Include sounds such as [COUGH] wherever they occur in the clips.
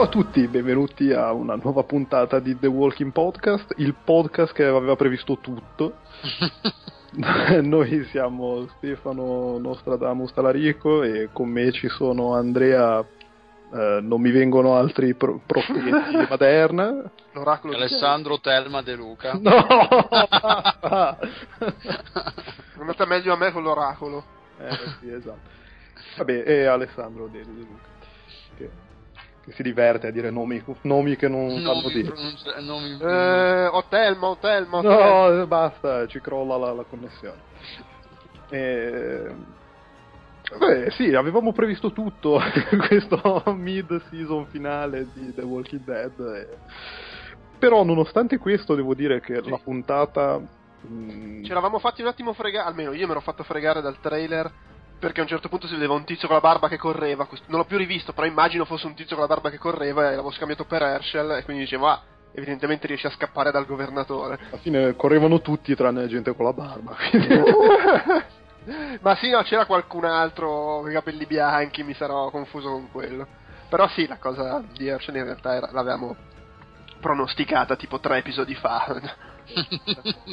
Ciao a tutti, benvenuti a una nuova puntata di The Walking Podcast, il podcast che aveva previsto tutto. [LAUGHS] Noi siamo Stefano Nostradamus Talarico e con me ci sono Andrea, eh, non mi vengono altri pro- profeti di Maderna. L'oracolo Alessandro Telma De Luca. [LAUGHS] No! È andata meglio a me con l'oracolo. eh, sì, esatto. Vabbè, e Alessandro De, De Luca, che, che si diverte a dire nomi, nomi che non Non sanno dire. pronuncia- non mi- Eh, Otelma, Otelma, Otelma. No, basta, ci crolla la, la connessione. E... Beh, sì, avevamo previsto tutto [LAUGHS] questo mid-season finale di The Walking Dead. e- Però, nonostante questo, devo dire che la puntata. mm, Ci eravamo fatti un attimo fregare, almeno io mi ero fatto fregare dal trailer perché a un certo punto si vedeva un tizio con la barba che correva. Non l'ho più rivisto, però immagino fosse un tizio con la barba che correva e l'avevo scambiato per Herschel e quindi dicevo, ah, evidentemente riesce a scappare dal governatore. alla fine correvano tutti tranne gente con la barba. [LAUGHS] Ma sì, no, c'era qualcun altro con i capelli bianchi, mi sarò confuso con quello. Però sì, la cosa di Herschel in realtà era- l'avevamo pronosticata tipo tre episodi fa. [LAUGHS]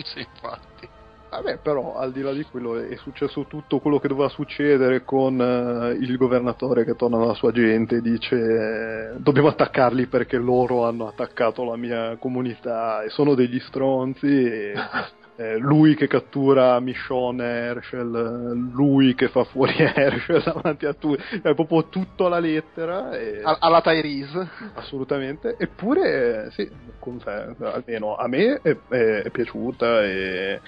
sì, infatti. Vabbè, però al di là di quello è successo tutto quello che doveva succedere con eh, il governatore che torna alla sua gente e dice eh, dobbiamo attaccarli perché loro hanno attaccato la mia comunità e sono degli stronzi e eh, lui che cattura Michonne Herschel, lui che fa fuori [LAUGHS] Herschel davanti a tutti, è proprio tutto alla lettera e... Alla Tyrese. Assolutamente, eppure sì, confer- almeno a me è, è- è piaciuta e,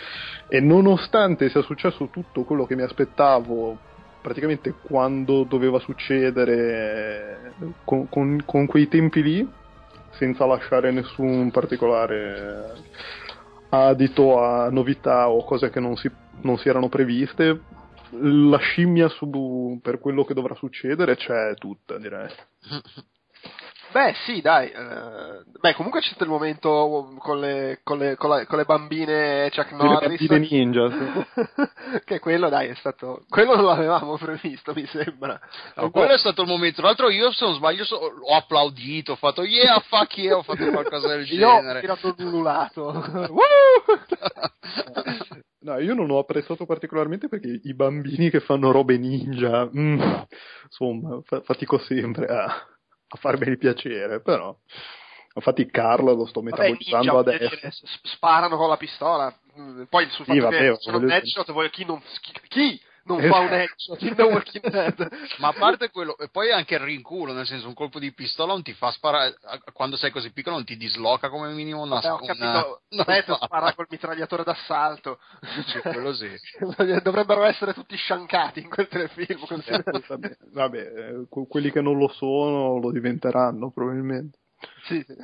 e nonostante sia successo tutto quello che mi aspettavo praticamente quando doveva succedere eh, con, con- con quei tempi lì, senza lasciare nessun particolare adito a novità o cose che non si, non si erano previste, la scimmia su, per quello che dovrà succedere c'è tutta, direi. [LAUGHS] Beh, sì, dai. eh, beh, comunque c'è stato il momento con le, con le, con la- con le bambine Chuck Norris. bambine ninja, sì. [LAUGHS] che quello, dai, è stato. Quello non l'avevamo previsto, mi sembra. No, quello è stato il momento. Tra l'altro, io se non sbaglio so- ho applaudito, ho fatto yeah, fuck yeah, ho fatto qualcosa del [LAUGHS] Io ho genere. tirato un ululato. [LAUGHS] Woo! No, io non ho apprezzato particolarmente perché i bambini che fanno robe ninja, mm, insomma, fa- fatico sempre a, a farmeli piacere, però. Infatti Carla lo sto Vabbè, metabolizzando ninja, voglio adesso. sparano con la pistola. Poi sul Sì, fatto vabbè, che sono un voglio- headshot, voglio- chi non, chi, chi non Esatto. fa un headshot in The Walking Dead? Ma a parte quello, e poi anche il rinculo, nel senso, un colpo di pistola non ti fa sparare, quando sei così piccolo non ti disloca come minimo una, Eh, ho una- capito, una spalla. spara col mitragliatore d'assalto. Sì, quello sì. [LAUGHS] Dovrebbero essere tutti sciancati in quel telefilm. considera- Vabbè, vabbè, eh, que- quelli che non lo sono lo diventeranno probabilmente. Sì, sì.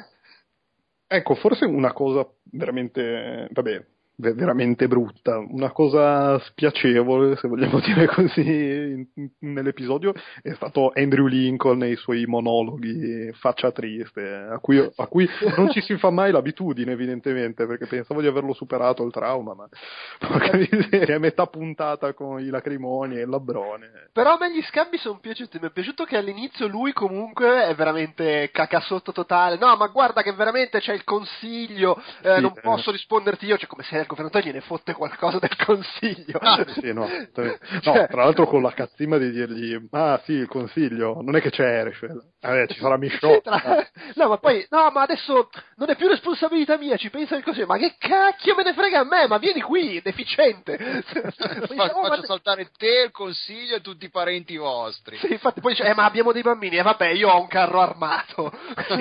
Ecco, forse una cosa veramente, vabbè, veramente brutta, una cosa spiacevole, se vogliamo [LAUGHS] dire così, in- nell'episodio è stato Andrew Lincoln nei suoi monologhi faccia triste, a cui, a cui non ci si fa mai l'abitudine evidentemente, perché pensavo di averlo superato il trauma, ma [LAUGHS] porca miseria, metà puntata con i lacrimoni e il labbrone. Però me gli scambi sono piaciuti. Mi è piaciuto che all'inizio lui comunque è veramente cacasotto totale. No, ma guarda che veramente c'è il consiglio. eh, Sì, non eh. posso risponderti io. Cioè, come se il governatore gliene fotte qualcosa del consiglio. Sì, no, no, [LAUGHS] tra l'altro con la cazzima di dirgli, ah sì, il consiglio, non è che c'è Herschel, eh, ci sarà Michonne. Sì, tra- [LAUGHS] No, ma poi, no, ma adesso non è più responsabilità mia, ci pensa il consiglio. Ma che cacchio me ne frega a me? Ma vieni qui, deficiente. Fa- Poi dice, "Oh, ma faccio saltare te, il consiglio e tutti i parenti vostri. Sì, infatti poi dice, eh, ma abbiamo dei bambini, e vabbè, io ho un carro armato. [LAUGHS]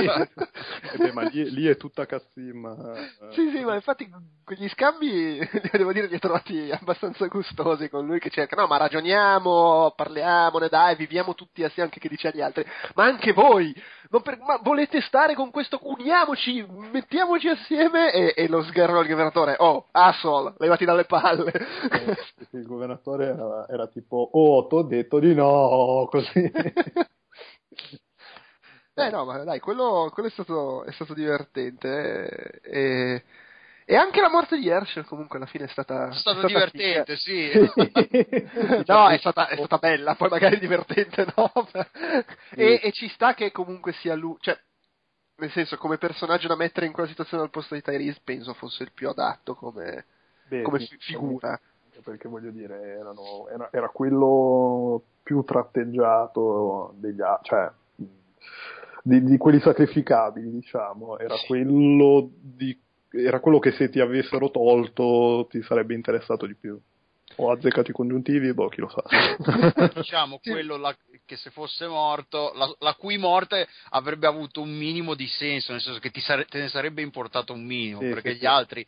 Eh beh, ma lì, lì è tutta cazzima. eh. Sì, sì, ma infatti quegli scambi, [LAUGHS] devo dire, li ho trovati abbastanza gustosi con lui che cerca, no, ma ragioniamo, parliamone, dai, viviamo tutti assieme, anche che dice agli altri, ma anche voi, non per- ma volete stare con questo, uniamoci, mettiamoci assieme, e, e lo sgarro al governatore, oh, Assol, levati dalle palle. Eh, il governatore era, era tipo, oh, ti ho detto di no, così. [LAUGHS] Eh no, ma dai, quello, quello è, stato, è stato divertente. eh, E, E anche la morte di Herschel comunque alla fine è stata... È stato è stata divertente, sì. [LAUGHS] no, è stata, è stata bella, poi magari divertente no. e, e ci sta che comunque sia lui, cioè, nel senso, come personaggio da mettere in quella situazione al posto di Tyrese penso fosse il più adatto come, Beh, come sì, fi- figura. Perché voglio dire, erano- era, era quello più tratteggiato degli altri, cioè di, di quelli sacrificabili, diciamo, era Sì. quello di era quello che se ti avessero tolto ti sarebbe interessato di più. O azzeccati i congiuntivi, boh, chi lo sa. [LAUGHS] diciamo quello la- che se fosse morto, la, la cui morte avrebbe avuto un minimo di senso, nel senso che ti sare- te ne sarebbe importato un minimo, Sì, perché sì, gli sì. altri.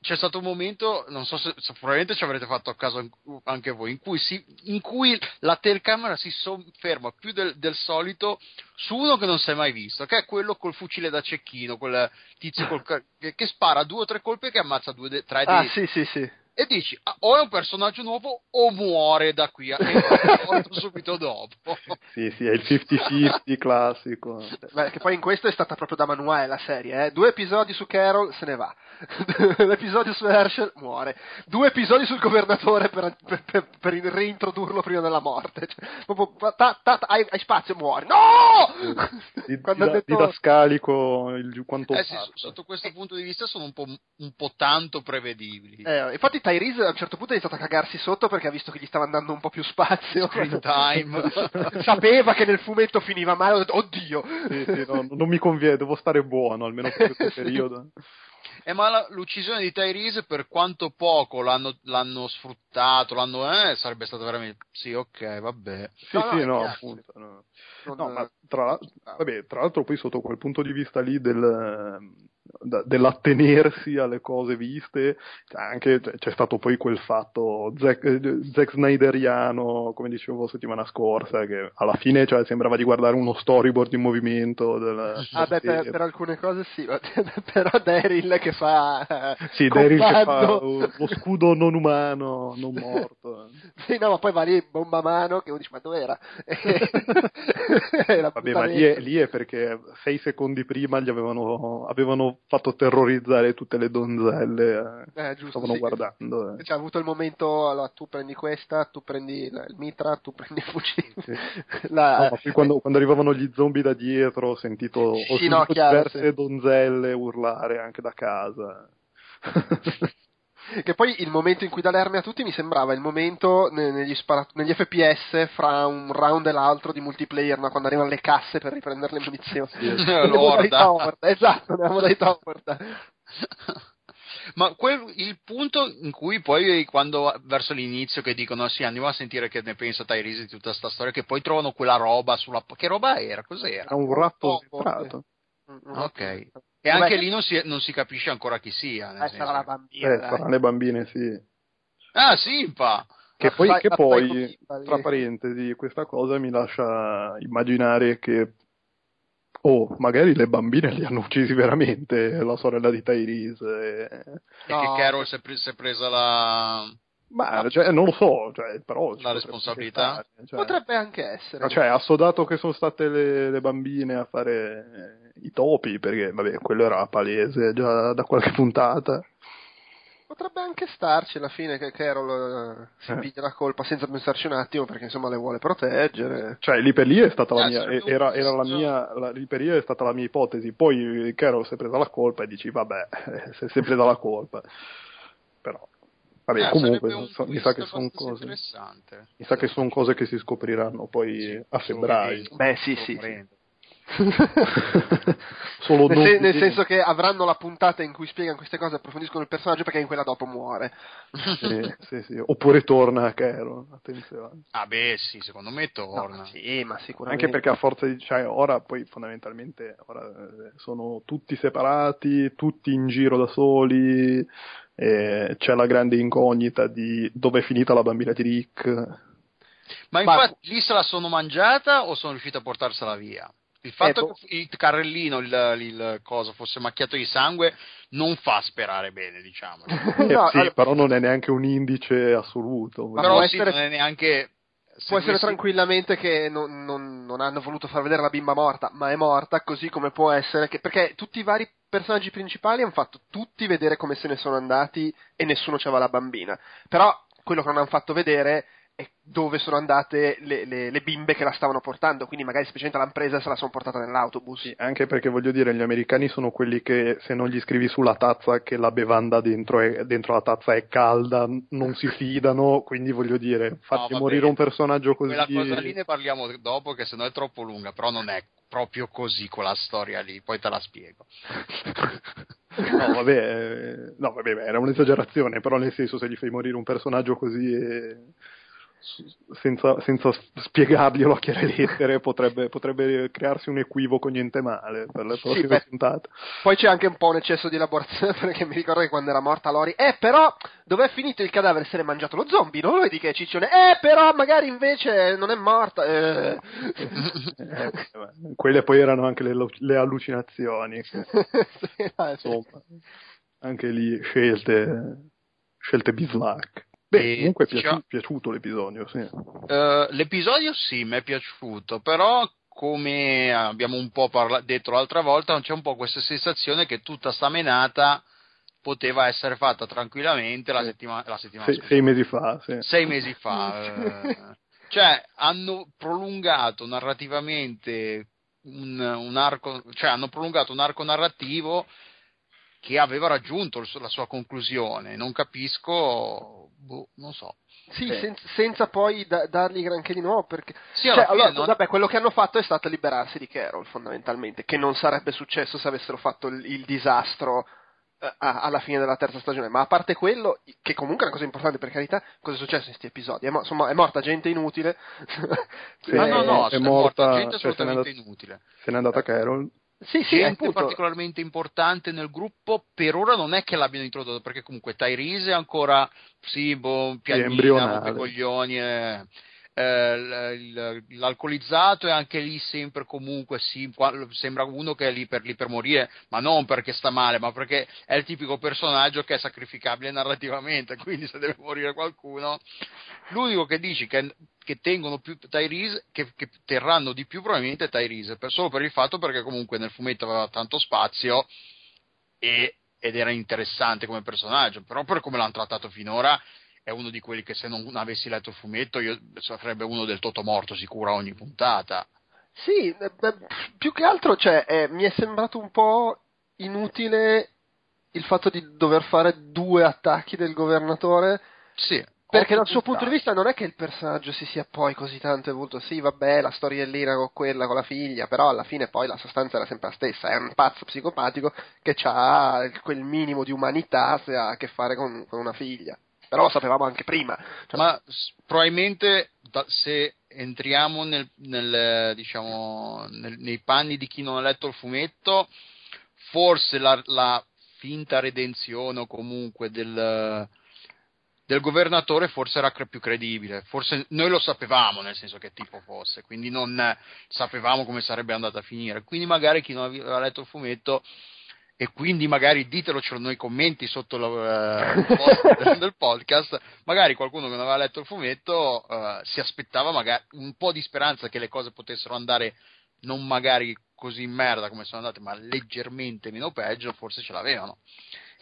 C'è stato un momento, non so se, se probabilmente ci avrete fatto caso an- anche voi, in cui, si- in cui la telecamera si sofferma più del, del solito su uno che non si è mai visto, che è quello col fucile da cecchino, quel tizio col che, che spara due o tre colpi e che ammazza due, tre Ah, di- sì, sì, sì. E dici ah, o è un personaggio nuovo o muore da qui a- [LAUGHS] subito dopo sì, sì, è il 50-50 classico. Beh, che poi in questo è stata proprio da manuale la serie, eh. Due episodi su Carol, se ne va. [LAUGHS] L'episodio su Herschel, muore. Due episodi sul governatore per, per- per- per reintrodurlo prima della morte. Cioè, proprio, ta- ta- ta- hai, hai spazio, muori. No! Di- [LAUGHS] Quando ha dida- Didascalico il quanto eh sì, sotto questo punto di vista sono un po', un po' tanto prevedibili Eh, infatti Tyrese a un certo punto ha iniziato a cagarsi sotto perché ha visto che gli stava andando un po' più spazio. Screen time. [LAUGHS] Sapeva che nel fumetto finiva male, detto, oddio! Sì, sì, no, non mi conviene, devo stare buono almeno per questo [LAUGHS] periodo. Eh, ma la- l'uccisione di Tyrese per quanto poco l'hanno, l'hanno sfruttato l'hanno eh, sarebbe stato veramente sì ok vabbè Sì, No, sì, è no, appunto. No. Non- No, ma tra, vabbè, tra l'altro poi sotto quel punto di vista lì del, dell'attenersi alle cose viste, cioè, anche c'è stato poi quel fatto Zack, Zack Snyderiano, come dicevo settimana scorsa, che alla fine cioè, sembrava di guardare uno storyboard in movimento. Del, Ah, beh, per, per alcune cose sì, [LAUGHS] però Daryl che fa. eh, Sì, Daryl che fa lo scudo non umano, non morto. Sì, no, ma poi va lì bomba a mano che uno dice, ma dov'era? [LAUGHS] [LAUGHS] Vabbè, ma lì è, lì è perché sei secondi prima gli avevano, avevano fatto terrorizzare tutte le donzelle Eh, che giusto, stavano sì. guardando. eh. Cioè, ha avuto il momento, allora tu prendi questa, tu prendi il, il mitra, tu prendi il fucile. Sì. [LAUGHS] La- No, quando, quando arrivavano gli zombie da dietro ho sentito, ho Sì, sentito no, chiaro, diverse donzelle urlare anche da casa. [LAUGHS] Che poi il momento in cui dà le armi a tutti mi sembrava il momento ne- negli, spara- negli FPS fra un round e l'altro di multiplayer, no? quando arrivano le casse per riprendere le munizioni. L'orda. Horda, Esatto, nella modalità Horda. ma quel- il punto in cui poi quando verso l'inizio che dicono sì andiamo a sentire che ne pensa Tyrese di tutta sta storia che poi trovano quella roba sulla che roba era cos'era Era un topo, zebrato. ok e anche che- lì non si, non si capisce ancora chi sia nel Eh, sarà la bambina. Eh, saranno le bambine, sì. ah Simpa Che poi, fai- che poi, tra parentesi, questa cosa mi lascia immaginare che, oh, magari le bambine li hanno uccisi veramente, la sorella di Tyrese. e- e No. che Carol si è, pre- si è presa la Ma, cioè, non lo so, cioè, però... La potrebbe responsabilità? stare, cioè- Potrebbe anche essere. Cioè, assodato che sono state le, le bambine a fare i topi, perché, vabbè, quello era palese già da qualche puntata. Potrebbe anche starci alla fine che Carol eh, si Eh. piglia la colpa senza pensarci un attimo perché insomma le vuole proteggere. Cioè, lì per lì è stata la mia, era, era la mia, la, lì per lì è stata la mia ipotesi. Poi Carol si è presa la colpa e dici, vabbè, eh, se si è presa la colpa. Però, vabbè, Eh, comunque, un so- mi sa che sono cose, mi sa che sono cose che si scopriranno poi Sì, a febbraio. Beh, sì, sì, sì. [LAUGHS] Solo Nel, sen- nel senso che avranno la puntata in cui spiegano queste cose, approfondiscono il personaggio perché in quella dopo muore. Sì, [LAUGHS] sì, sì. Oppure torna a Carol, attenzione. ah beh sì secondo me torna No, sì, ma sicuramente. Anche perché a forza di, cioè, ora poi fondamentalmente ora, eh, sono tutti separati, tutti in giro da soli, c'è la grande incognita di dove è finita la bambina di Rick. Ma Ma- infatti lì se la sono mangiata o sono riuscito a portarsela via? Il fatto Eh, che il carrellino, il, il coso fosse macchiato di sangue non fa sperare bene, diciamo. [LAUGHS] Eh, No, sì, allora- però non è neanche un indice assoluto. Ma Però può sì, essere- non è neanche... se Può essere tranquillamente che non, non- non hanno voluto far vedere la bimba morta, ma è morta, così come può essere che. Perché tutti i vari personaggi principali hanno fatto tutti vedere come se ne sono andati e nessuno c'aveva la bambina. Però quello che non hanno fatto vedere è dove sono andate le, le, le, bimbe che la stavano portando, quindi magari specialmente l'hanno presa e se la sono portata nell'autobus. Sì, anche perché voglio dire, gli americani sono quelli che se non gli scrivi sulla tazza che la bevanda dentro, è, dentro la tazza è calda, non si fidano, quindi voglio dire, farti no, morire un personaggio così... Quella cosa lì ne parliamo dopo che se no è troppo lunga, però non è proprio così quella storia lì, poi te la spiego. [LAUGHS] no, vabbè, eh, no, vabbè, era un'esagerazione, però nel senso se gli fai morire un personaggio così... Eh senza, senza spiegarglielo a chiare lettere potrebbe, potrebbe, crearsi un equivoco niente male per le prossime sì, puntate. Poi c'è anche un po' un eccesso di elaborazione [LAUGHS] perché mi ricordo che quando era morta Lori, eh però dov'è finito il cadavere? Se l'è mangiato lo zombie, non lo vedi che è ciccione? Eh però magari invece non è morta. Eh. eh, quelle poi erano anche le, le allucinazioni. [LAUGHS] sì, Insomma, anche lì scelte, scelte bislacche. Beh, comunque è piaciuto, piaciuto l'episodio, sì. Uh, l'episodio sì, mi è piaciuto, però come abbiamo un po' parla- detto l'altra volta, c'è un po' questa sensazione che tutta sta menata poteva essere fatta tranquillamente la, settima- la settimana sei, sei, mesi fa. Sì. Sei mesi fa. [LAUGHS] eh, cioè, hanno prolungato narrativamente un, un arco, cioè hanno prolungato un arco narrativo che aveva raggiunto la sua conclusione. Non capisco, boh, non so. Sì, eh. senza, senza, poi da, dargli granché di nuovo, perché sì, cioè, allora, non... vabbè, quello che hanno fatto è stato liberarsi di Carol, fondamentalmente, che non sarebbe successo se avessero fatto il, il disastro eh, alla fine della terza stagione. Ma a parte quello, che comunque è una cosa importante per carità, cosa è successo in questi episodi? È, mo- insomma, è morta gente inutile. sì, ma no, no, è, è morta, morta gente cioè, assolutamente se inutile. Se n'è andata Carol. Sì, sì, gente particolarmente importante nel gruppo per ora non è che l'abbiano introdotto perché comunque Tyrese è ancora sì, boh, pianina, coglioni eh, eh, l'alcolizzato è anche lì sempre comunque sì, sembra uno che è lì per, lì per, morire, ma non perché sta male, ma perché è il tipico personaggio che è sacrificabile narrativamente, [LAUGHS] quindi se deve morire qualcuno, l'unico che dici che, che tengono più Tyrese, che, che, terranno di più probabilmente Tyrese, per, solo per il fatto perché comunque nel fumetto aveva tanto spazio e, ed era interessante come personaggio, però per come l'hanno trattato finora è uno di quelli che se non avessi letto il fumetto io sarebbe uno del toto morto sicuro a ogni puntata. Sì, eh, più che altro cioè, eh, mi è sembrato un po' inutile il fatto di dover fare due attacchi del governatore. Sì. Perché dal suo punto di vista non è che il personaggio si sia poi così tanto evoluto, sì vabbè la storiellina con quella, con la figlia, però alla fine poi la sostanza era sempre la stessa, è un pazzo psicopatico che ha quel minimo di umanità se ha a che fare con, con una figlia. Però lo sapevamo anche prima. Cioè, ma probabilmente da, se entriamo nel, nel, diciamo, nel, nei panni di chi non ha letto il fumetto, forse la, la finta redenzione o comunque del, del, governatore forse era più credibile. Forse noi lo sapevamo, nel senso che tipo fosse, quindi non sapevamo come sarebbe andata a finire. Quindi magari chi non aveva letto il fumetto e quindi magari ditelocelo nei commenti sotto la, uh, [LAUGHS] post del podcast, magari qualcuno che non aveva letto il fumetto uh, si aspettava magari un po' di speranza che le cose potessero andare non magari così in merda come sono andate, ma leggermente meno peggio, forse ce l'avevano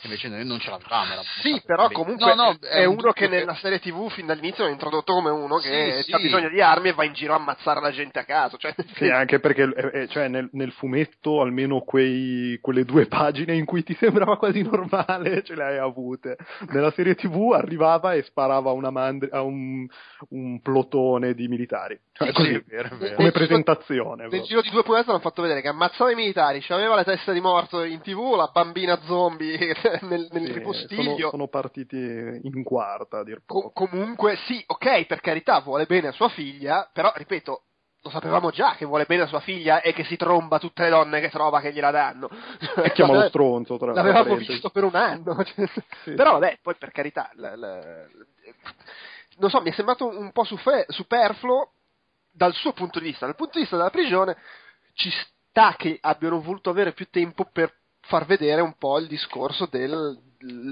invece noi non ce l'avevamo. Sì, però comunque no, no, è, è uno che nella serie TV fin dall'inizio è introdotto come uno che sì, ha sì. bisogno di armi e va in giro a ammazzare la gente a caso. Cioè... Sì, anche perché eh, eh, cioè, nel, nel, fumetto almeno quei, quelle due pagine in cui ti [LAUGHS] sembrava quasi normale ce le hai avute. Nella serie TV arrivava e sparava una mandri- a un, un plotone di militari. Cioè, così, vero, vero. come presentazione. Nel giro di due puntate hanno fatto vedere che ammazzava i militari, c'aveva la testa di morto in tv, la bambina zombie [LAUGHS] nel, nel sì, ripostiglio. Sono, sono, partiti in quarta, a dir poco. Co- comunque, sì, ok, per carità, vuole bene a sua figlia, però, ripeto, lo sapevamo già che vuole bene a sua figlia e che si tromba tutte le donne che trova che gliela danno. E chiama lo stronzo, tra L'avevamo visto per un anno. [LAUGHS] Sì. [LAUGHS] Però, vabbè, poi per carità, la, la, non so, mi è sembrato un po' sufe- superfluo dal suo punto di vista. Dal punto di vista della prigione, ci sta che abbiano voluto avere più tempo per far vedere un po' il discorso del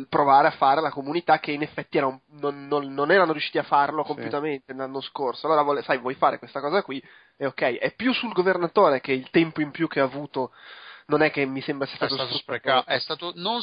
provare a fare la comunità che in effetti era un, non, non, non, erano riusciti a farlo completamente sì. l'anno scorso. Allora, vuole, sai, vuoi fare questa cosa qui? E ok, è più sul governatore che il tempo in più che ha avuto non è che mi sembra sia È stato, stato sprecato. È stato non.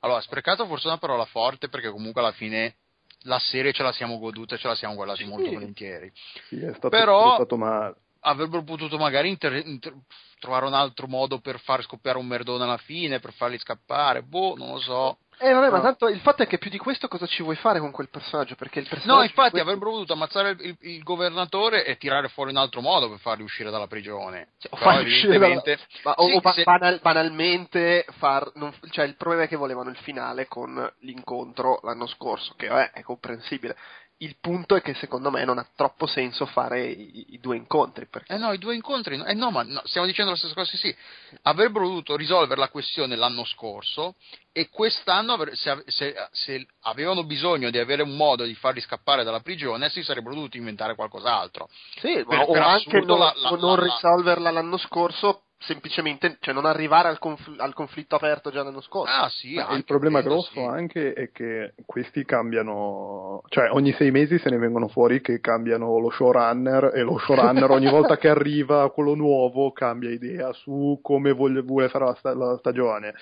Allora, sprecato forse è una parola forte perché comunque alla fine la serie ce la siamo goduta e ce la siamo guardati Sì. molto volentieri. Sì, è stato, Però- è stato male. Avrebbero potuto magari inter- inter- trovare un altro modo per far scoppiare un merdone alla fine, per farli scappare. Boh, non lo so. Eh vabbè, ma tanto il fatto è che più di questo cosa ci vuoi fare con quel personaggio? Perché il personaggio No, infatti questo- avrebbero voluto ammazzare il, il- il governatore e tirare fuori un altro modo per farli uscire dalla prigione. Cioè, o farli uscire dalla- evidentemente- Ma, o, Sì, o ba- se- banal- banalmente far non- cioè il problema è che volevano il finale con l'incontro l'anno scorso che vabbè, è comprensibile il punto è che secondo me non ha troppo senso fare i, i due incontri perché Eh no, i due incontri, eh no, ma no, stiamo dicendo la stessa cosa, sì, sì. Avrebbero dovuto risolvere la questione l'anno scorso e quest'anno, se, se- se avevano bisogno di avere un modo di farli scappare dalla prigione, si sarebbero dovuti inventare qualcos'altro. sì, per- o per anche non, la- la- non la- risolverla l'anno scorso semplicemente cioè non arrivare al, confl- al conflitto aperto già l'anno scorso Ah sì, anche, il problema quello grosso sì. anche è che questi cambiano, cioè ogni sei mesi se ne vengono fuori che cambiano lo showrunner e lo showrunner [LAUGHS] ogni volta che arriva quello nuovo cambia idea su come vuole, vuole fare la, sta- la stagione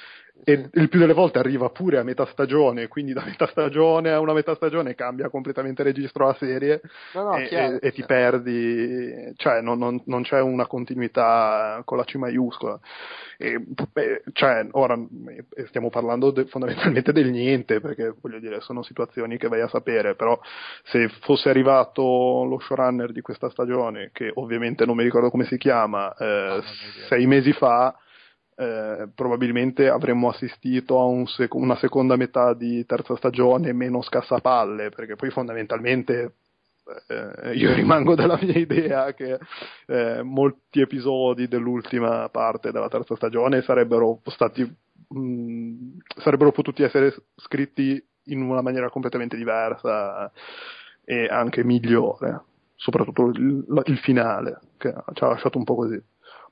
e il più delle volte arriva pure a metà stagione, quindi da metà stagione a una metà stagione cambia completamente registro la serie no, no, e, chiaro, e- e ti perdi, cioè non, non- non c'è una continuità con la C maiuscola. E, cioè, ora stiamo parlando de- fondamentalmente del niente, perché voglio dire, sono situazioni che vai a sapere, però se fosse arrivato lo showrunner di questa stagione, che ovviamente non mi ricordo come si chiama, eh, ho idea. sei mesi fa, eh, probabilmente avremmo assistito a un sec- una seconda metà di terza stagione meno scassapalle, perché poi fondamentalmente eh, io rimango della mia idea che eh, molti episodi dell'ultima parte della terza stagione sarebbero stati mh, sarebbero potuti essere scritti in una maniera completamente diversa e anche migliore soprattutto il, il finale che ci ha lasciato un po' così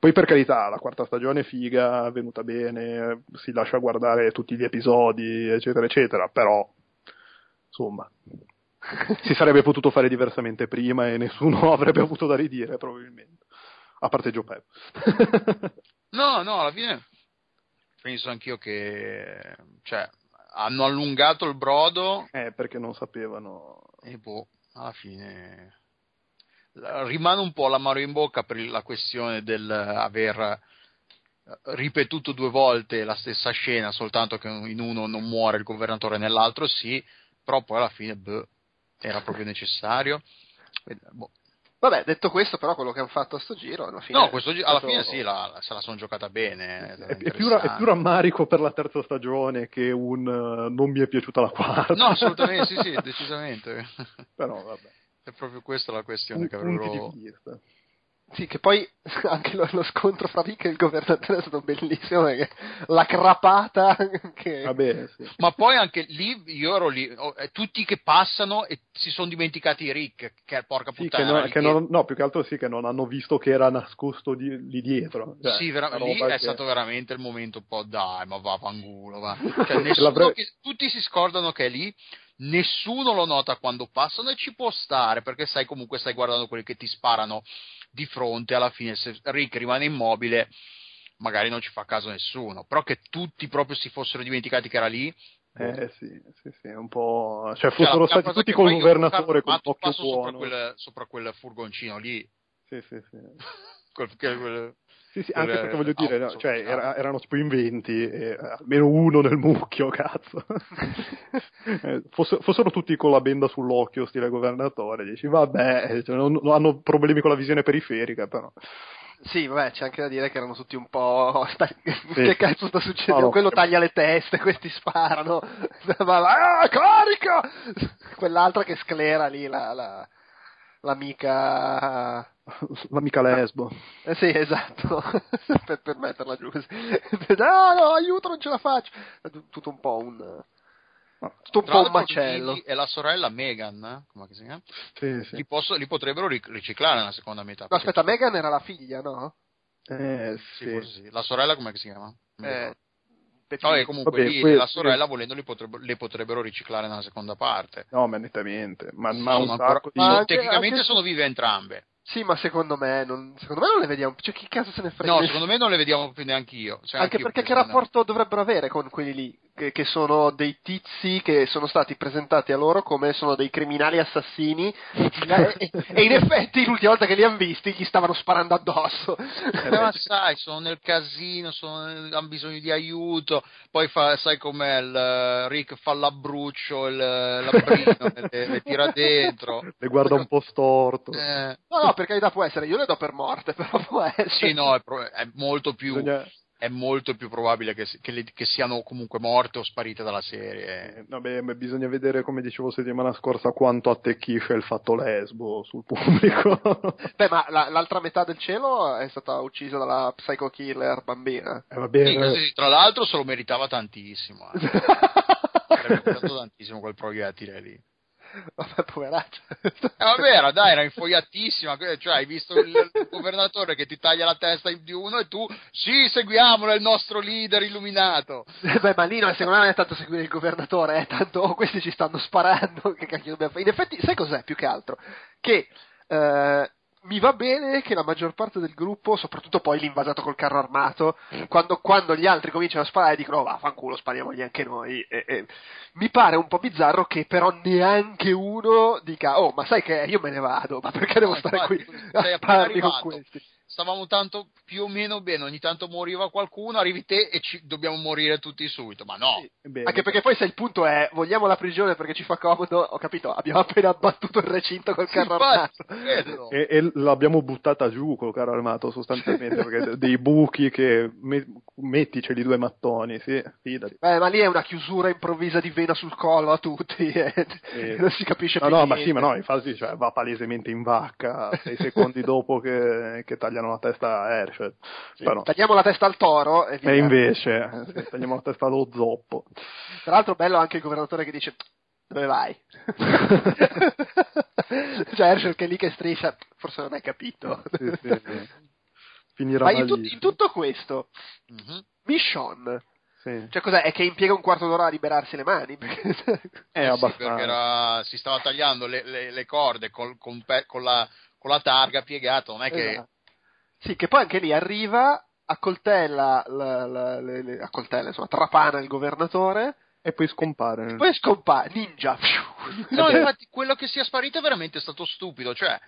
poi per carità, la quarta stagione è figa, è venuta bene, si lascia guardare tutti gli episodi, eccetera, eccetera, però, insomma, si sarebbe potuto fare diversamente prima e nessuno [LAUGHS] avrebbe avuto da ridire, probabilmente. A parte Joe Pep. [LAUGHS] No, no, alla fine penso anch'io che cioè, hanno allungato il brodo eh, perché non sapevano... e boh, alla fine rimane un po' l'amaro in bocca per la questione del aver ripetuto due volte la stessa scena, soltanto che in uno non muore il governatore, nell'altro sì, però poi alla fine boh, era proprio necessario. Boh. vabbè detto questo però quello che hanno fatto a sto giro alla fine No, questo gi- è alla stato- fine sì, la- la- se la sono giocata bene. È, è più, ra- è più rammarico per la terza stagione che un uh, non mi è piaciuta la quarta. No, assolutamente, sì, sì, decisamente. [LAUGHS] Però vabbè, È proprio questa la questione che vista. Sì, che poi [LAUGHS] anche lo, lo scontro fra Vic e il governatore è stato bellissimo perché la crapata che... Vabbè, sì. Ma poi anche lì, io ero lì, oh, eh, tutti che passano e si sono dimenticati Rick, che porca Sì, puttana. che non, che non- no, più che altro sì che non hanno visto che era nascosto di- lì dietro. Cioè, sì, vera- lì è che- stato veramente il momento un po' dai, ma va fangulo, [LAUGHS] va. Cioè, nessuno che- tutti si scordano che è lì, nessuno lo nota quando passano e ci può stare, perché sai comunque stai guardando quelli che ti sparano di fronte, alla fine se Rick rimane immobile, magari non ci fa caso nessuno, però che tutti proprio si fossero dimenticati che era lì, Eh sì, sì, sì, un po'... Cioè, Cioè, fossero prima stati tutti col governatore con occhio passo sopra buono. quel, sopra quel furgoncino lì. Sì, sì, sì. [LAUGHS] Quel- quel- Sì, sì, anche perché voglio dire, no, cioè, era- erano tipo in 20, e, eh, almeno uno nel mucchio, [LAUGHS] cazzo. [LAUGHS] Eh, fosse- fossero tutti con la benda sull'occhio, stile governatore, dici, vabbè, cioè, non, non hanno problemi con la visione periferica, però. Sì, vabbè, c'è anche da dire che erano tutti un po'. [LAUGHS] sta- che Sì. cazzo sta succedendo? No, no. Quello taglia le teste, questi sparano. Ah, carica! Quell'altra che sclera lì, la, la, l'amica. [LAUGHS] L'amica lesbo. Eh sì, esatto, [LAUGHS] per, per metterla giù così. [LAUGHS] No, no, aiuto, non ce la faccio. È tutto un po' un. Tutto un Tra po' un macello. E la sorella Megan, eh? come si chiama? Sì, sì. Li, posso- li potrebbero ric- riciclare nella seconda metà. No, aspetta, Megan era la figlia, no? Eh, Sì, sì. La sorella come si chiama? Eh, No, e comunque Vabbè, lì que- la sorella volendo li potrebbero, le potrebbero riciclare nella seconda parte. No, ma nettamente. Ma, ma ancora- di... Ma anche- tecnicamente anche- sono vive entrambe. Sì, ma secondo me, non, secondo me non le vediamo. Cioè, chi cazzo se ne frega? No, secondo me non le vediamo più neanche io. Cioè, Anche perché che rapporto dovrebbero avere con quelli lì? Che, che, sono dei tizi che sono stati presentati a loro come sono dei criminali assassini. e, e, in effetti, l'ultima volta che li hanno visti, gli stavano sparando addosso. Eh, ma sai, sono nel casino, sono, hanno bisogno di aiuto. Poi fa, sai com'è il Rick fa l'abbruccio, il labbrino, le, le tira dentro. Le guarda un po' storto. Eh. No, no, per carità può essere, io le do per morte, però può essere. Sì, no, è, pro- è molto più... Bisogna... È molto più probabile che, che, le, che, siano comunque morte o sparite dalla serie. Vabbè, bisogna vedere, come dicevo settimana scorsa, quanto attecchisce il fatto lesbo sul pubblico. [LAUGHS] Beh, ma la, l'altra metà del cielo è stata uccisa dalla psycho killer bambina. Eh, vabbè, sì, tra l'altro se lo meritava tantissimo. Eh. [LAUGHS] meritato tantissimo quel proiettile lì. [LAUGHS] Vabbè, poveraccio. Eh, vabbè, era, dai, era infogliatissima. Cioè, hai visto il, il, governatore che ti taglia la testa di uno e tu, sì, seguiamolo, è il nostro leader illuminato. Beh, ma lì secondo me non è tanto seguire il governatore, è tanto oh, [LAUGHS] questi ci stanno sparando. Che cacchio dobbiamo fare? In effetti, sai cos'è più che altro? Che. Eh, mi va bene che la maggior parte del gruppo, soprattutto poi l'invasato col carro armato, quando, quando gli altri cominciano a sparare dicono oh, vaffanculo, spariamogli anche noi. E, e, mi pare un po' bizzarro che però neanche uno dica oh ma sai che io me ne vado, ma perché devo no, stare infatti, qui a spararmi con questi? Stavamo tanto più o meno bene, ogni tanto moriva qualcuno, arrivi te e ci, dobbiamo morire tutti subito, ma no. Sì, Anche perché poi se il punto è vogliamo la prigione perché ci fa comodo, ho capito, abbiamo appena abbattuto il recinto col carro armato. E, e, l'abbiamo buttata giù col carro armato sostanzialmente, [LAUGHS] perché dei buchi che me, metticeli due mattoni, sì, fidati. Beh, ma lì è una chiusura improvvisa di vena sul collo a tutti, e sì. non si capisce no, più. No, niente. ma sì, ma no, infatti cioè, va palesemente in vacca sei secondi [LAUGHS] dopo che, che tagliano la testa a Herschel. Sì, tagliamo la testa al toro e, e invece sì, tagliamo la testa allo zoppo. Tra l'altro bello anche il governatore che dice dove vai? [LAUGHS] cioè Herschel che è lì che striscia, forse non hai capito. Sì, sì, Finirà Ma in, tu- in, tutto questo, mm-hmm. Michonne sì. Cioè, cos'è? È che impiega un quarto d'ora a liberarsi le mani? [LAUGHS] Perché... È abbastanza. Sì, perché era, si stava tagliando le, le, le corde col, con, pe, con, la, con, la, targa piegata, non è che esatto. Sì, che poi anche lì arriva, accoltella, la, la, la, le, accoltella insomma, trapana il governatore. E poi scompare. E poi scompare, ninja. No, [LAUGHS] infatti quello che sia sparito è veramente stato stupido, cioè,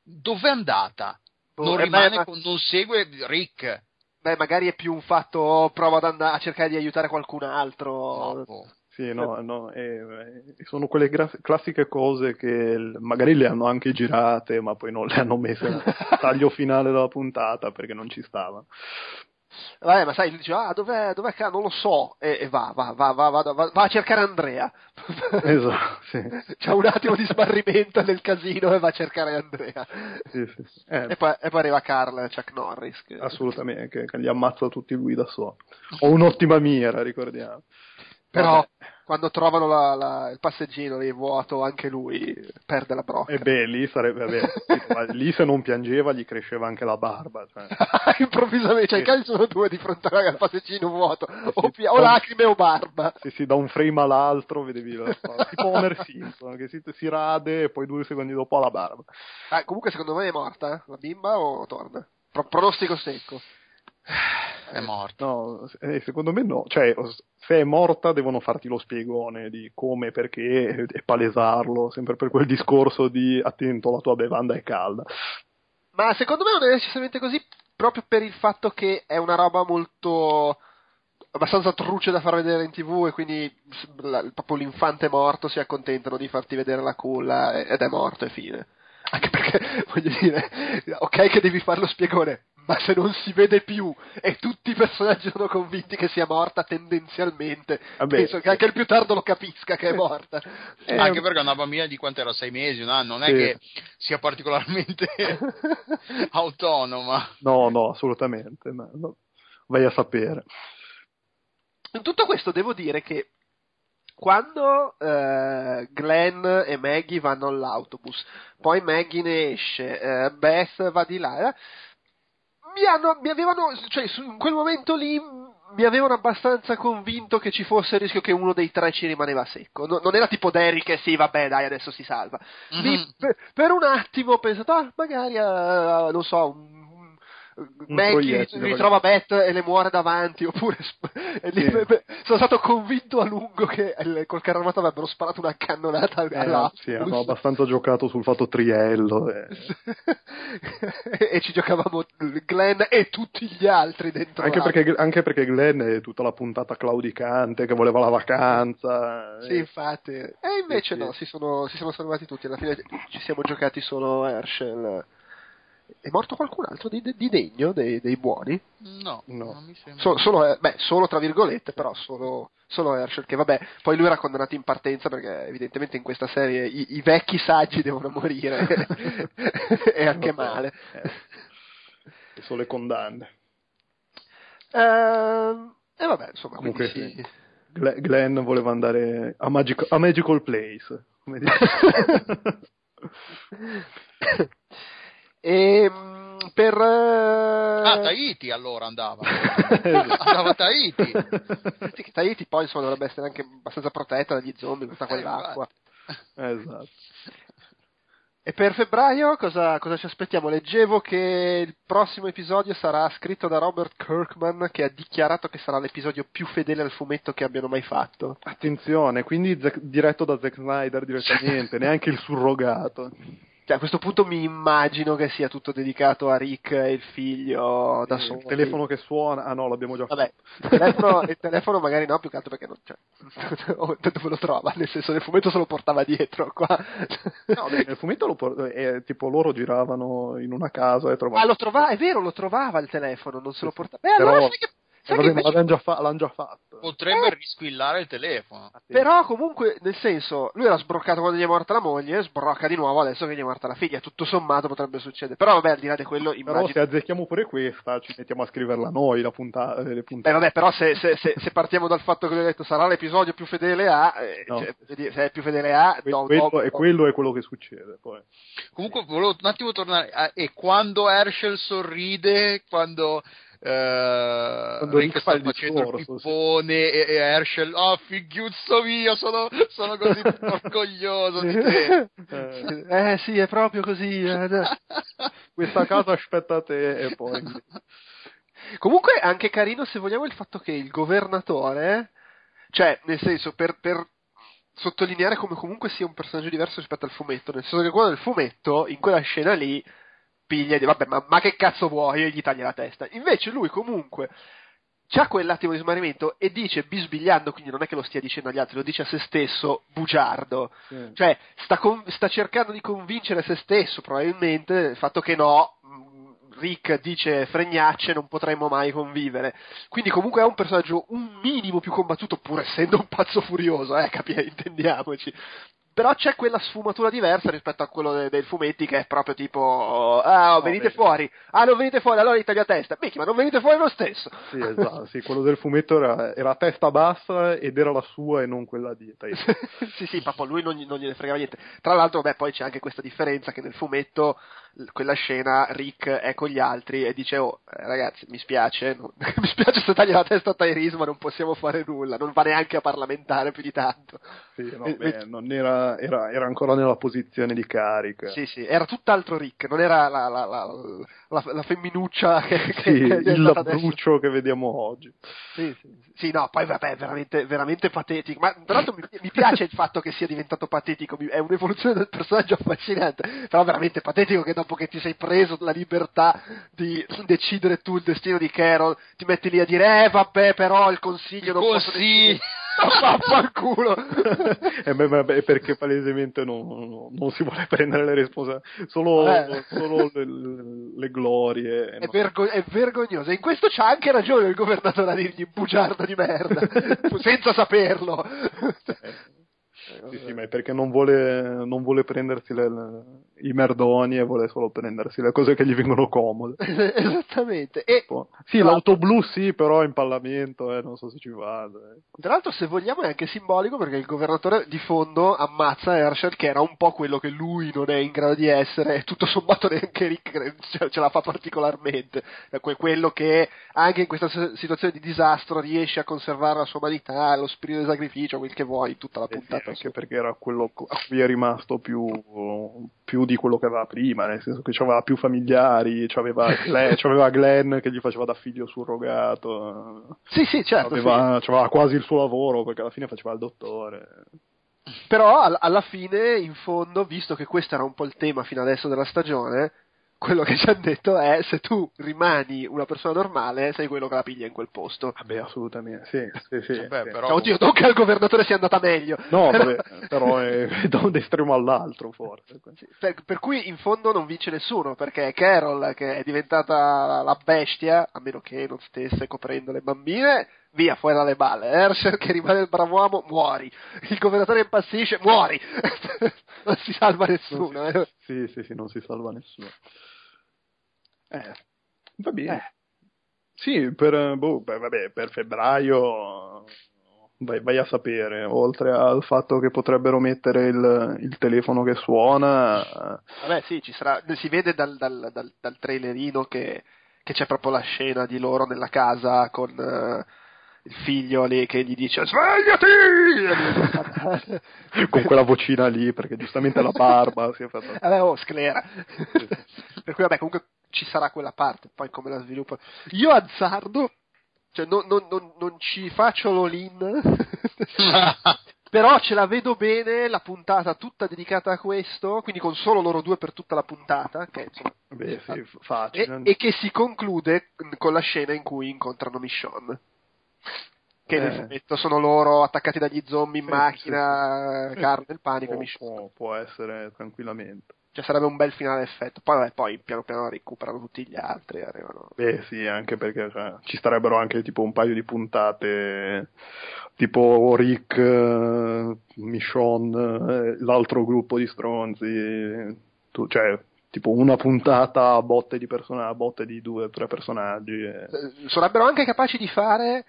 dov'è andata? Boh, non, rimane, beh, non segue Rick. Beh, magari è più un fatto, oh, provo ad andare a cercare di aiutare qualcun altro. No, boh. Sì, no, no, eh, sono quelle gra- classiche cose che magari le hanno anche girate, ma poi non le hanno messe nel [LAUGHS] taglio finale della puntata perché non ci stava. Vabbè, ma sai, dice, ah, dov'è, dov'è che non lo so, e, e va, va, va, va, va, va, a cercare Andrea. [LAUGHS] esatto, sì. [LAUGHS] C'ha un attimo di sbarrimento nel casino e va a cercare Andrea. Sì, sì, sì. Eh, e, poi, e, poi, arriva Carl Chuck Norris. Che... Assolutamente, che, che li ammazza tutti lui da solo. Ho un'ottima mira, ricordiamo. Però Vabbè. quando trovano la, la, il passeggino lì vuoto, anche lui perde la brocca. E beh, lì sarebbe, vabbè, [LAUGHS] lì se non piangeva gli cresceva anche la barba. Cioè. [LAUGHS] Improvvisamente, cioè, i casi sono due di fronte al passeggino vuoto, o, pia- o, lacrime o barba. Sì, sì, da un frame all'altro vedevi la [LAUGHS] tipo Homer Simpson, che si, si, rade e poi due secondi dopo ha la barba. Ah, comunque secondo me è morta, eh? la bimba o torna? Pro- pronostico secco. È morta. No, eh, secondo me no. Cioè, se è morta devono farti lo spiegone di come, perché e palesarlo, sempre per quel discorso di attento, la tua bevanda è calda. Ma secondo me non è necessariamente così, proprio per il fatto che è una roba molto abbastanza truce da far vedere in tv e quindi la, proprio l'infante morto si accontentano di farti vedere la culla ed è morto e fine. Anche perché, [LAUGHS] voglio dire, ok che devi fare lo spiegone, ma se non si vede più e tutti i personaggi sono convinti che sia morta tendenzialmente, Vabbè, penso che anche il più tardo lo capisca che è morta. Eh, anche perché è una bambina di quanto era? Sei mesi, un anno, non è sì. che sia particolarmente [LAUGHS] autonoma. No, no, assolutamente, no, no. vai a sapere. In tutto questo devo dire che quando eh, Glenn e Maggie vanno all'autobus, poi Maggie ne esce, eh, Beth va di là, mi, hanno, mi avevano, cioè in quel momento lì mi avevano abbastanza convinto che ci fosse il rischio che uno dei tre ci rimaneva secco. No, non era tipo Derry che sì, vabbè, dai, adesso si salva. Lì, Mhm. per, per un attimo ho pensato, ah, magari, eh, non so, un, Maggie ritrova Beth e le muore davanti, oppure e Sì. sono stato convinto a lungo che col carro armato avrebbero sparato una cannonata Eh, alla sì, hanno abbastanza giocato sul fatto triello. eh. [LAUGHS] e ci giocavamo Glenn e tutti gli altri dentro Anche, perché, anche perché Glenn è tutta la puntata claudicante che voleva la vacanza. Sì, eh. infatti. E invece sì. no, si sono, si sono salvati tutti. Alla fine ci siamo giocati solo Herschel. È morto qualcun altro di, di degno, dei, dei buoni? No, No. non mi sembra. So- solo, eh, beh, solo tra virgolette, però solo, solo Herschel, che vabbè, poi lui era condannato in partenza perché evidentemente in questa serie i, i vecchi saggi devono morire [LAUGHS] e anche male. eh. Sono le condanne. Ehm, e vabbè, insomma, Comunque quindi sì. sì. Gle- Glenn voleva andare a, Magic- a Magical Place. Come [LAUGHS] dire. [LAUGHS] e mm, per eh, Ah, Tahiti allora andava. [LAUGHS] andava a Tahiti. Sì, che Tahiti poi insomma dovrebbe essere anche abbastanza protetta dagli zombie, questa qua Eh, dell'acqua. esatto. E per febbraio cosa, cosa ci aspettiamo? Leggevo che il prossimo episodio sarà scritto da Robert Kirkman che ha dichiarato che sarà l'episodio più fedele al fumetto che abbiano mai fatto. Attenzione, quindi diretto da Zack Snyder direttamente, [LAUGHS] neanche il surrogato. Cioè, a questo punto mi immagino che sia tutto dedicato a Rick e il figlio da Eh, solo. il telefono che suona, ah no, l'abbiamo già Vabbè, il telefono, il telefono magari no, più che altro perché non, cioè, [LAUGHS] oh, dove lo trova? Nel senso, nel fumetto se lo portava dietro, qua. No, nel fumetto lo por- eh, tipo loro giravano in una casa e trovavano. Ah, lo trovava, è vero, lo trovava il telefono, non se lo portava. Beh, Però- allora sai che, Eh, sai vabbè, invece- l'hanno già, fa- l'hanno già fatto. Potrebbe Eh. risquillare il telefono. Però comunque, nel senso, lui era sbroccato quando gli è morta la moglie, sbrocca di nuovo adesso che gli è morta la figlia, tutto sommato potrebbe succedere. Però vabbè, al di là di quello, Però immagino... se azzecchiamo pure questa, ci mettiamo a scriverla noi la punta- eh, le Beh, puntate. vabbè, però se, se- se- se partiamo dal fatto che lui ha detto sarà l'episodio più fedele a, eh, No. cioè, se è più fedele a, Que- no, quello, no, e no. quello è quello che succede poi. Comunque volevo un attimo tornare a, e quando Herschel sorride, quando, Quando Rick sta il facendo il discorso, sì. pippone e, e Herschel, oh figliuzzo mio, sono, sono così [LAUGHS] orgoglioso di te. Eh, Eh sì, è proprio così. eh, questa casa aspetta te e poi... [LAUGHS] Comunque è anche carino se vogliamo il fatto che il governatore, cioè nel senso per, per sottolineare come comunque sia un personaggio diverso rispetto al fumetto, nel senso che quello del fumetto, in quella scena lì, piglia e dice vabbè ma, ma che cazzo vuoi e gli taglia la testa. Invece lui comunque c'ha quell'attimo di smarrimento e dice bisbigliando, quindi non è che lo stia dicendo agli altri, lo dice a se stesso, bugiardo. Sì. Cioè, sta, con- sta cercando di convincere se stesso, probabilmente, del fatto che no, mh, Rick dice fregnacce, non potremmo mai convivere. Quindi comunque è un personaggio un minimo più combattuto, pur essendo un pazzo furioso, eh, capi- [LAUGHS] intendiamoci. Però c'è quella sfumatura diversa rispetto a quello de- del fumetti che è proprio tipo, ah, No, venite beh. fuori, ah, non venite fuori, allora gli taglio a testa. Mica, ma non venite fuori lo stesso. Sì, esatto, sì, quello del fumetto era, era a testa bassa ed era la sua e non quella di [LAUGHS] sì, sì, proprio lui non, gli- non gliene fregava niente. Tra l'altro, beh, poi c'è anche questa differenza che nel fumetto, quella scena, Rick è con gli altri e dice, oh, ragazzi, mi spiace, [LAUGHS] non- mi spiace se taglia la testa a Tyrese, ma non possiamo fare nulla, non va neanche a parlamentare più di tanto. Sì, no, E- beh, non era, era, era ancora nella posizione di carica. Sì, sì, era tutt'altro Rick, non era la, la, la, la, la femminuccia che, Sì, che il adesso. brucio che vediamo oggi. Sì, sì, sì. Sì, no, poi vabbè, è veramente, veramente patetico. Ma tra l'altro mi, mi piace il fatto che sia diventato patetico, è un'evoluzione del personaggio affascinante. Però veramente patetico che dopo che ti sei preso la libertà di decidere tu il destino di Carol, ti metti lì a dire, eh vabbè, però il consiglio non posso Così. decidere. Vaffanculo! Eh, beh, vabbè, perché palesemente non, non- non si vuole prendere le responsabilità, solo, Eh. solo le, le glorie. È, no. vergo- è vergognoso. E in questo c'ha anche ragione il governatore a dirgli bugiardo di merda, [LAUGHS] senza saperlo. Sì, sì, ma è perché non vuole, non vuole prendersi le, i merdoni e vuole solo prendersi le cose che gli vengono comode. [LAUGHS] Esattamente. E, sì, l'auto blu sì, però in Parlamento, eh, non so se ci vado. Eh. Tra l'altro, se vogliamo, è anche simbolico perché il governatore di fondo ammazza Herschel, che era un po' quello che lui non è in grado di essere, e tutto sommato [LAUGHS] neanche Rick ce la fa particolarmente. Quello che anche in questa situazione di disastro riesce a conservare la sua umanità, lo spirito di sacrificio, quel che vuoi, tutta la puntata. Eh sì, anche perché era quello a cui è rimasto più, più, di quello che aveva prima, nel senso che aveva più familiari, c'aveva Glenn, [LAUGHS] c'aveva Glenn che gli faceva da figlio surrogato. Sì, sì, certo. Aveva, sì. C'aveva quasi il suo lavoro perché alla fine faceva il dottore. Però alla fine, in fondo, visto che questo era un po' il tema fino adesso della stagione, quello che ci hanno detto è se tu rimani una persona normale sei quello che la piglia in quel posto. Vabbè, assolutamente, sì, sì, sì. Vabbè, sì. però... Cioè, oddio, non che al governatore sia andata meglio. No, vabbè, però è [LAUGHS] da un estremo all'altro, forse. Per, per, cui in fondo non vince nessuno, perché Carol, che è diventata la bestia, a meno che non stesse coprendo le bambine, via, fuori dalle balle. Herschel che rimane il bravo uomo, muori. Il governatore impazzisce, muori. [LAUGHS] non si salva nessuno. Eh. Sì, sì, sì, non si salva nessuno. Eh, va bene. Eh. Sì, per, boh, beh, vabbè, per febbraio vai, vai, a sapere, oltre al fatto che potrebbero mettere il, il telefono che suona. Vabbè, sì, ci sarà, si vede dal, dal, dal, dal trailerino che, che, c'è proprio la scena di loro nella casa con uh, figlio lì che gli dice svegliati! [LAUGHS] con quella vocina lì, perché giustamente la barba si è fatta... Vabbè, oh, sclera. [LAUGHS] per cui vabbè, comunque ci sarà quella parte, poi come la sviluppa. Io azzardo, cioè non, non, non, non ci faccio l'all-in, [LAUGHS] però ce la vedo bene la puntata tutta dedicata a questo, quindi con solo loro due per tutta la puntata, che insomma, Beh, sì, facile. E, e, che si conclude con la scena in cui incontrano Michonne. Che eh. nel fumetto sono loro attaccati dagli zombie in sì, macchina, sì, Carl nel panico può, e Michonne. Può, può essere tranquillamente. Cioè sarebbe un bel finale effetto. Poi, vabbè, poi piano piano recuperano tutti gli altri. Arrivano. Beh, sì, anche perché cioè, ci starebbero anche tipo un paio di puntate, tipo Rick, uh, Michonne, uh, l'altro gruppo di stronzi. Tu, cioè, tipo una puntata a botte di personaggi, a botte di due o tre personaggi. E... Sarebbero anche capaci di fare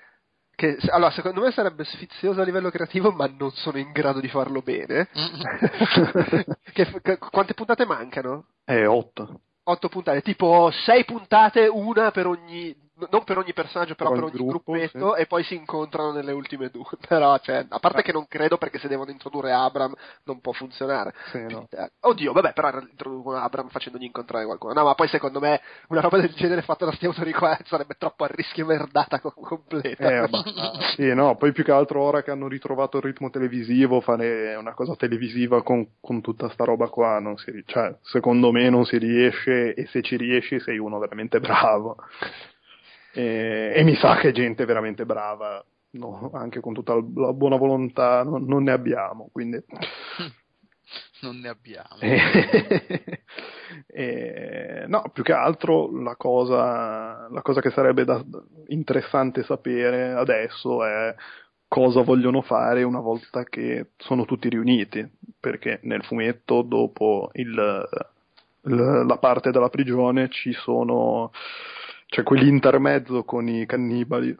che allora secondo me sarebbe sfizioso a livello creativo ma non sono in grado di farlo bene. [LAUGHS] Che, che, quante puntate mancano? eh otto. Otto puntate tipo sei puntate una per ogni non per ogni personaggio, però per, ogni gruppo, gruppetto, sì. e poi si incontrano nelle ultime due. [LAUGHS] Però, cioè, a parte ah. che non credo perché se devono introdurre Abram non può funzionare. Sì, no. Oddio, vabbè, però introducono Abram facendogli incontrare qualcuno. No, ma poi secondo me una roba del genere fatta da sti autori qua sarebbe troppo a rischio merdata completa. Eh, ma, [LAUGHS] sì, no, poi più che altro ora che hanno ritrovato il ritmo televisivo, fare una cosa televisiva con, con tutta sta roba qua, non si, cioè, secondo me non si riesce e se ci riesci sei uno veramente bravo. E, e mi sa che gente veramente brava, no, anche con tutta la buona volontà, no, non ne abbiamo. Quindi... [LAUGHS] non ne abbiamo. E, [LAUGHS] e, no, più che altro la cosa, la cosa che sarebbe da, interessante sapere adesso è cosa vogliono fare una volta che sono tutti riuniti, perché nel fumetto dopo il, il, la parte della prigione ci sono c'è quell'intermezzo con i cannibali.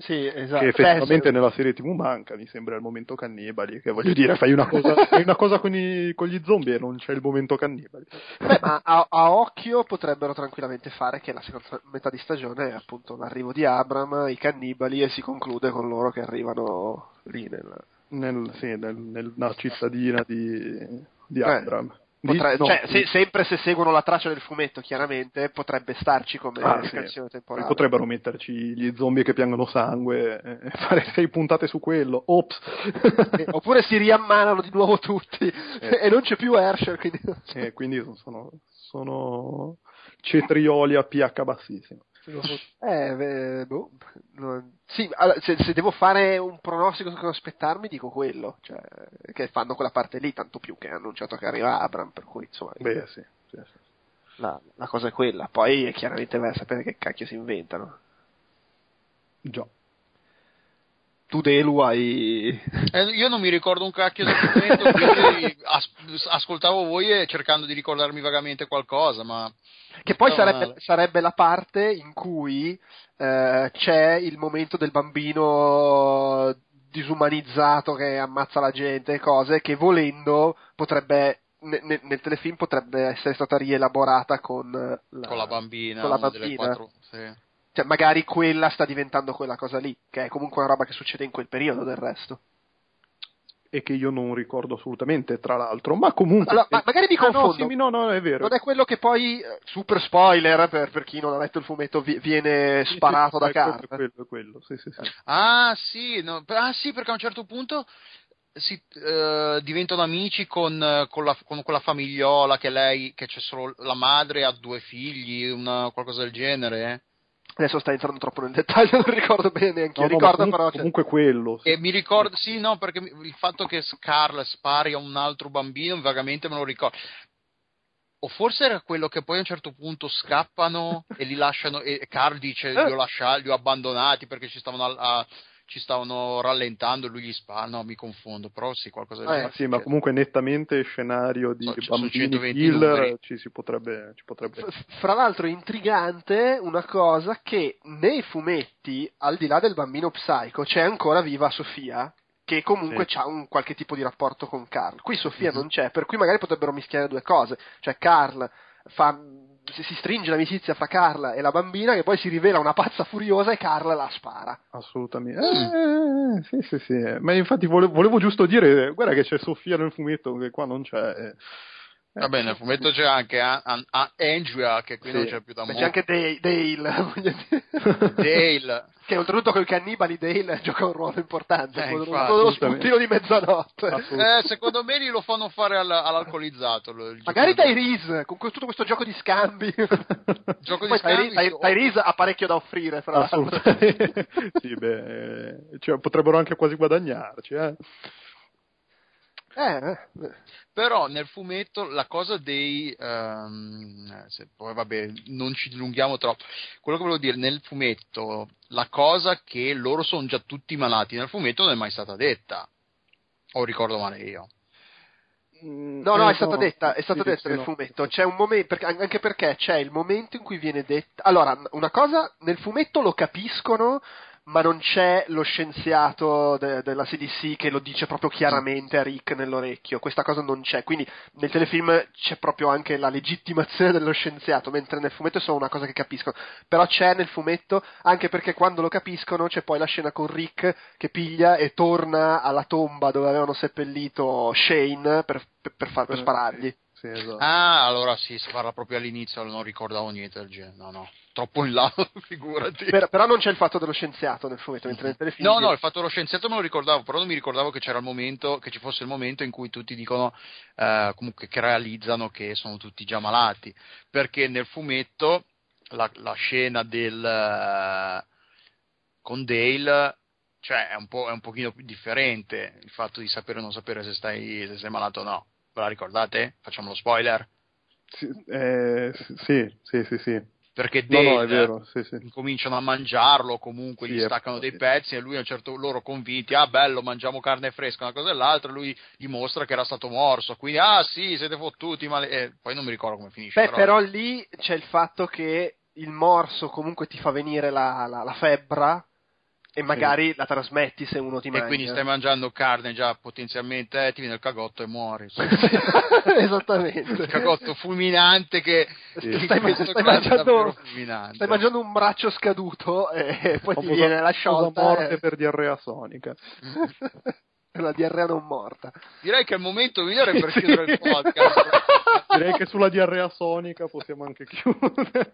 Sì, esatto. Che effettivamente Beh, nella serie TV manca, mi sembra il momento cannibali. Che voglio dire, fai una cosa, [LAUGHS] fai una cosa con, i, con, gli zombie e non c'è il momento cannibali. Beh, ma a, a, occhio potrebbero tranquillamente fare che la seconda metà di stagione è appunto l'arrivo di Abram, i cannibali e si conclude con loro che arrivano lì nel... Nel, sì, nel, nella cittadina di, di Abram. Eh. Potre- no, cioè, se, sempre se seguono la traccia del fumetto, chiaramente potrebbe starci come ah, scansione sì. temporale. Potrebbero metterci gli zombie che piangono sangue e fare sei puntate su quello. Ops! eh, oppure si riammanano di nuovo tutti eh. [LAUGHS] e non c'è più Herschel. Quindi, eh, quindi sono, sono cetrioli a pH bassissimo. Eh, boh. Sì, allora, se, se, devo fare un pronostico su cosa aspettarmi, dico quello. Cioè, che fanno quella parte lì, tanto più che ha annunciato che arriva Abram, per cui insomma. Beh, sì. sì, sì. La, la, cosa è quella. Poi chiaramente vai a sapere che cacchio si inventano. Già. Tu Delu hai... Eh, io non mi ricordo un cacchio del momento, [LAUGHS] quindi as- ascoltavo voi e cercando di ricordarmi vagamente qualcosa, ma... Che poi sarebbe, sarebbe, la parte in cui eh, c'è il momento del bambino disumanizzato che ammazza la gente e cose che volendo potrebbe nel, nel telefilm potrebbe essere stata rielaborata con la, con la bambina, con la bambina. Quattro, sì. Cioè magari quella sta diventando quella cosa lì che è comunque una roba che succede in quel periodo del resto e che io non ricordo assolutamente, tra l'altro. Ma comunque. Allora, ma magari mi confondo. Ah, no, sì, no, no, è vero. Non è quello che poi, eh, super spoiler per, per chi non ha letto il fumetto, viene sì, sparato sì, da Carl. Quello, quello, sì, sì, sì. Ah, sì, no, ah, sì, perché a un certo punto. Si, eh, diventano amici con, con, la, con, quella famigliola che lei, che c'è solo la madre, ha due figli, una, qualcosa del genere. Eh? Adesso stai entrando troppo nel dettaglio, [LAUGHS] non ricordo bene neanche. No, no, ricordo comunque, però. Comunque quello. Sì. E mi ricordo, sì, no, perché il fatto che Scarl spari a un altro bambino, vagamente me lo ricordo. O forse era quello che poi a un certo punto scappano e li lasciano. E Carl dice: Li ho lasciati, li ho abbandonati perché ci stavano a, a ci stavano rallentando, lui gli spara, no mi confondo, però sì, qualcosa del eh, genere. Sì, ma comunque nettamente scenario di so, bambini killer ci, si potrebbe, ci potrebbe... Fra l'altro è intrigante una cosa che nei fumetti, al di là del bambino psycho, c'è ancora viva Sofia, che comunque sì. ha un qualche tipo di rapporto con Carl. Qui Sofia mm-hmm. non c'è, per cui magari potrebbero mischiare due cose, cioè Carl fa si stringe l'amicizia fra Carla e la bambina che poi si rivela una pazza furiosa e Carla la spara. Assolutamente. Mm. Eh, sì, sì, sì. Ma infatti volevo, volevo, giusto dire, guarda che c'è Sofia nel fumetto che qua non c'è. Eh. Vabbè, nel fumetto c'è anche a, a, a Andrea, che qui sì. non c'è più da molto. C'è anche Dale, Dale, [LAUGHS] Dale. che oltretutto con i cannibali Dale gioca un ruolo importante, eh, con lo spuntino di mezzanotte. Eh, secondo me lo fanno fare all, all'alcolizzato. Magari Tyrese, con tutto questo gioco di scambi. [LAUGHS] gioco di Poi scambi Tyrese. Tyrese ha parecchio da offrire, fra l'altro. [LAUGHS] sì, beh, cioè, potrebbero anche quasi guadagnarci, eh. Eh, eh. Però nel fumetto la cosa dei. Um, poi vabbè, non ci dilunghiamo troppo. Quello che volevo dire, nel fumetto, la cosa che loro sono già tutti malati nel fumetto non è mai stata detta. O ricordo male io. Mm, no, no, è stata detta, è stata detta nel fumetto. C'è un momento, anche perché c'è il momento in cui viene detta. Allora, una cosa nel fumetto lo capiscono ma non c'è lo scienziato de- della CDC che lo dice proprio chiaramente a Rick nell'orecchio, questa cosa non c'è, quindi nel telefilm c'è proprio anche la legittimazione dello scienziato, mentre nel fumetto è solo una cosa che capiscono, però c'è nel fumetto anche perché quando lo capiscono c'è poi la scena con Rick che piglia e torna alla tomba dove avevano seppellito Shane per, per, per, far, per sparargli. Sì, esatto. Ah, allora sì, si parla proprio all'inizio, non ricordavo niente del genere. No, no, troppo in là, [LAUGHS] figurati. Per, però non c'è il fatto dello scienziato nel fumetto, mentre nel telefilm. No, no, il fatto dello scienziato me lo ricordavo, però non mi ricordavo che c'era il momento, che ci fosse il momento in cui tutti dicono, eh, comunque che realizzano che sono tutti già malati. Perché nel fumetto la, la scena del. Uh, con Dale cioè è un, po', è un pochino più differente il fatto di sapere o non sapere se stai, se sei malato o no. Ve la ricordate? Facciamo lo spoiler. Sì, eh, sì, sì, sì, sì. Perché Dale no, no, sì, sì. cominciano a mangiarlo, comunque gli staccano dei pezzi e lui a un certo loro convinti, ah bello, mangiamo carne fresca, una cosa e l'altra, lui dimostra che era stato morso, quindi ah sì, siete fottuti, ma e poi non mi ricordo come finisce. Beh, però, però lì c'è il fatto che il morso comunque ti fa venire la, la, la febbra e magari sì. la trasmetti se uno ti mangia. E quindi stai mangiando carne già potenzialmente, eh, ti viene il cagotto e muori. [LAUGHS] Esattamente. Il cagotto fulminante che sì. stai, stai, mangiando, stai, mangiando, un braccio scaduto e poi ti viene la sciolta. morte e... per diarrea sonica. [LAUGHS] la diarrea non morta. Direi che è il momento migliore per [LAUGHS] chiudere il podcast. Direi che sulla diarrea sonica possiamo anche chiudere.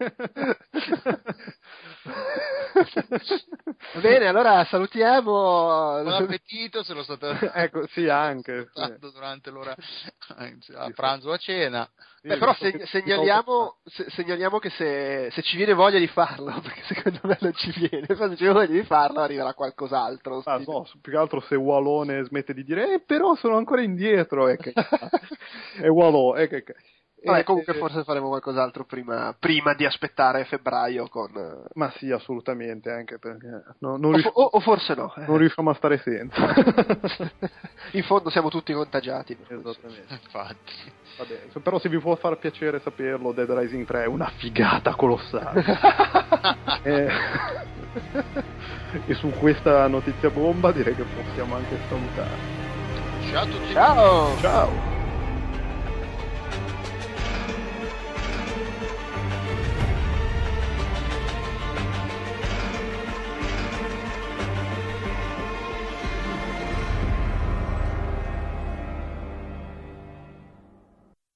Bene, allora salutiamo. Buon appetito, se lo state [LAUGHS] ecco, sì, anche sì. durante l'ora a pranzo o a cena. Beh, però se, segnaliamo, se, segnaliamo, che se, se, ci viene voglia di farlo, [LAUGHS] perché secondo me non ci viene, se ci viene voglia di farlo arriverà qualcos'altro. Ah, no, più che altro se Wallone smette di dire, eh, però sono ancora indietro, e che, è [LAUGHS] Wallone, e che, Vabbè, E- comunque forse faremo qualcos'altro prima, prima di aspettare febbraio con... eh, Ma sì, assolutamente, anche perché no- non, O, rius- fo- o- o forse no. eh. non riusciamo a stare senza. [LAUGHS] In fondo siamo tutti contagiati. Esattamente. Infatti. Vabbè, però se vi può far piacere saperlo, Dead Rising 3 è una figata colossale. [LAUGHS] e... [LAUGHS] e su questa notizia bomba direi che possiamo anche salutare. Ciao a tutti. Ciao! Ciao!